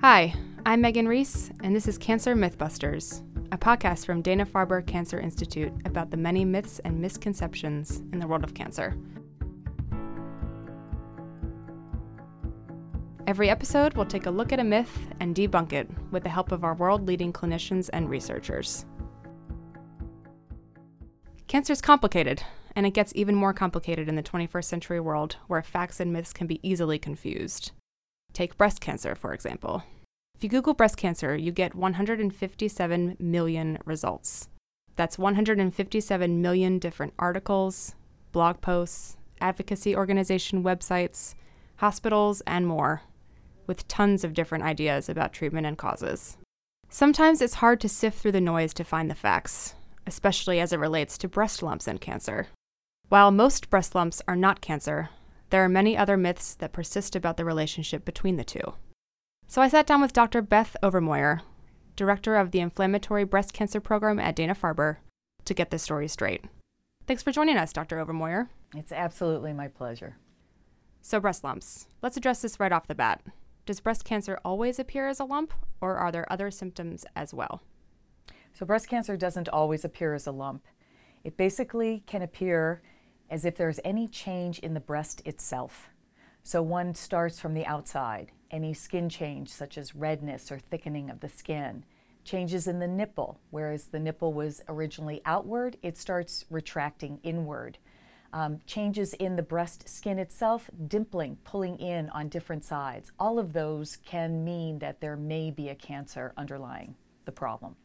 Hi, I'm Megan Reese, and this is Cancer Mythbusters, a podcast from Dana Farber Cancer Institute about the many myths and misconceptions in the world of cancer. Every episode, we'll take a look at a myth and debunk it with the help of our world leading clinicians and researchers. Cancer is complicated, and it gets even more complicated in the 21st century world where facts and myths can be easily confused. Take breast cancer, for example. If you Google breast cancer, you get 157 million results. That's 157 million different articles, blog posts, advocacy organization websites, hospitals, and more, with tons of different ideas about treatment and causes. Sometimes it's hard to sift through the noise to find the facts, especially as it relates to breast lumps and cancer. While most breast lumps are not cancer, there are many other myths that persist about the relationship between the two. So I sat down with Dr. Beth Overmoyer, director of the Inflammatory Breast Cancer Program at Dana Farber, to get this story straight. Thanks for joining us, Dr. Overmoyer. It's absolutely my pleasure. So, breast lumps. Let's address this right off the bat. Does breast cancer always appear as a lump, or are there other symptoms as well? So, breast cancer doesn't always appear as a lump. It basically can appear as if there's any change in the breast itself. So one starts from the outside, any skin change such as redness or thickening of the skin, changes in the nipple, whereas the nipple was originally outward, it starts retracting inward. Um, changes in the breast skin itself, dimpling, pulling in on different sides. All of those can mean that there may be a cancer underlying the problem.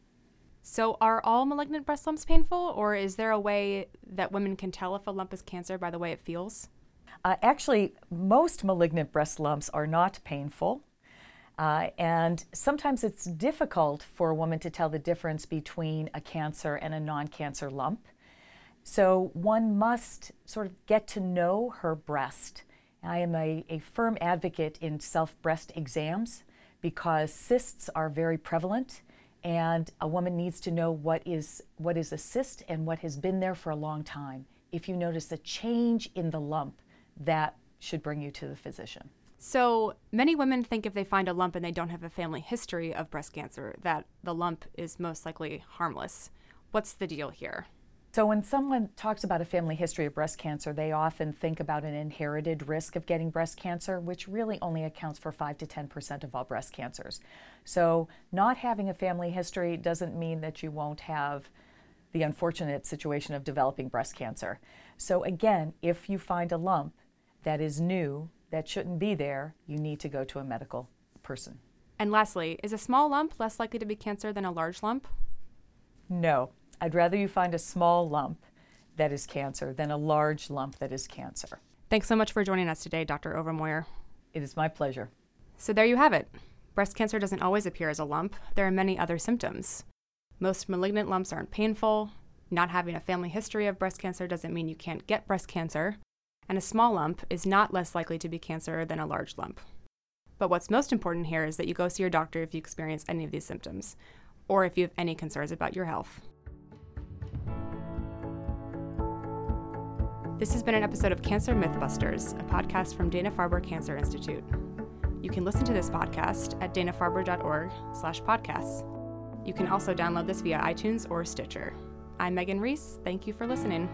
So, are all malignant breast lumps painful, or is there a way that women can tell if a lump is cancer by the way it feels? Uh, actually, most malignant breast lumps are not painful. Uh, and sometimes it's difficult for a woman to tell the difference between a cancer and a non cancer lump. So one must sort of get to know her breast. I am a, a firm advocate in self breast exams because cysts are very prevalent and a woman needs to know what is what is a cyst and what has been there for a long time. If you notice a change in the lump, that should bring you to the physician. So many women think if they find a lump and they don't have a family history of breast cancer, that the lump is most likely harmless. What's the deal here? So, when someone talks about a family history of breast cancer, they often think about an inherited risk of getting breast cancer, which really only accounts for 5 to 10% of all breast cancers. So, not having a family history doesn't mean that you won't have the unfortunate situation of developing breast cancer. So, again, if you find a lump that is new, that shouldn't be there, you need to go to a medical person. And lastly, is a small lump less likely to be cancer than a large lump? No, I'd rather you find a small lump that is cancer than a large lump that is cancer. Thanks so much for joining us today, Dr. Overmoyer. It is my pleasure. So there you have it. Breast cancer doesn't always appear as a lump, there are many other symptoms. Most malignant lumps aren't painful. Not having a family history of breast cancer doesn't mean you can't get breast cancer. And a small lump is not less likely to be cancer than a large lump. But what's most important here is that you go see your doctor if you experience any of these symptoms, or if you have any concerns about your health. This has been an episode of Cancer Mythbusters, a podcast from Dana-Farber Cancer Institute. You can listen to this podcast at danafarber.org slash podcasts. You can also download this via iTunes or Stitcher. I'm Megan Reese. Thank you for listening.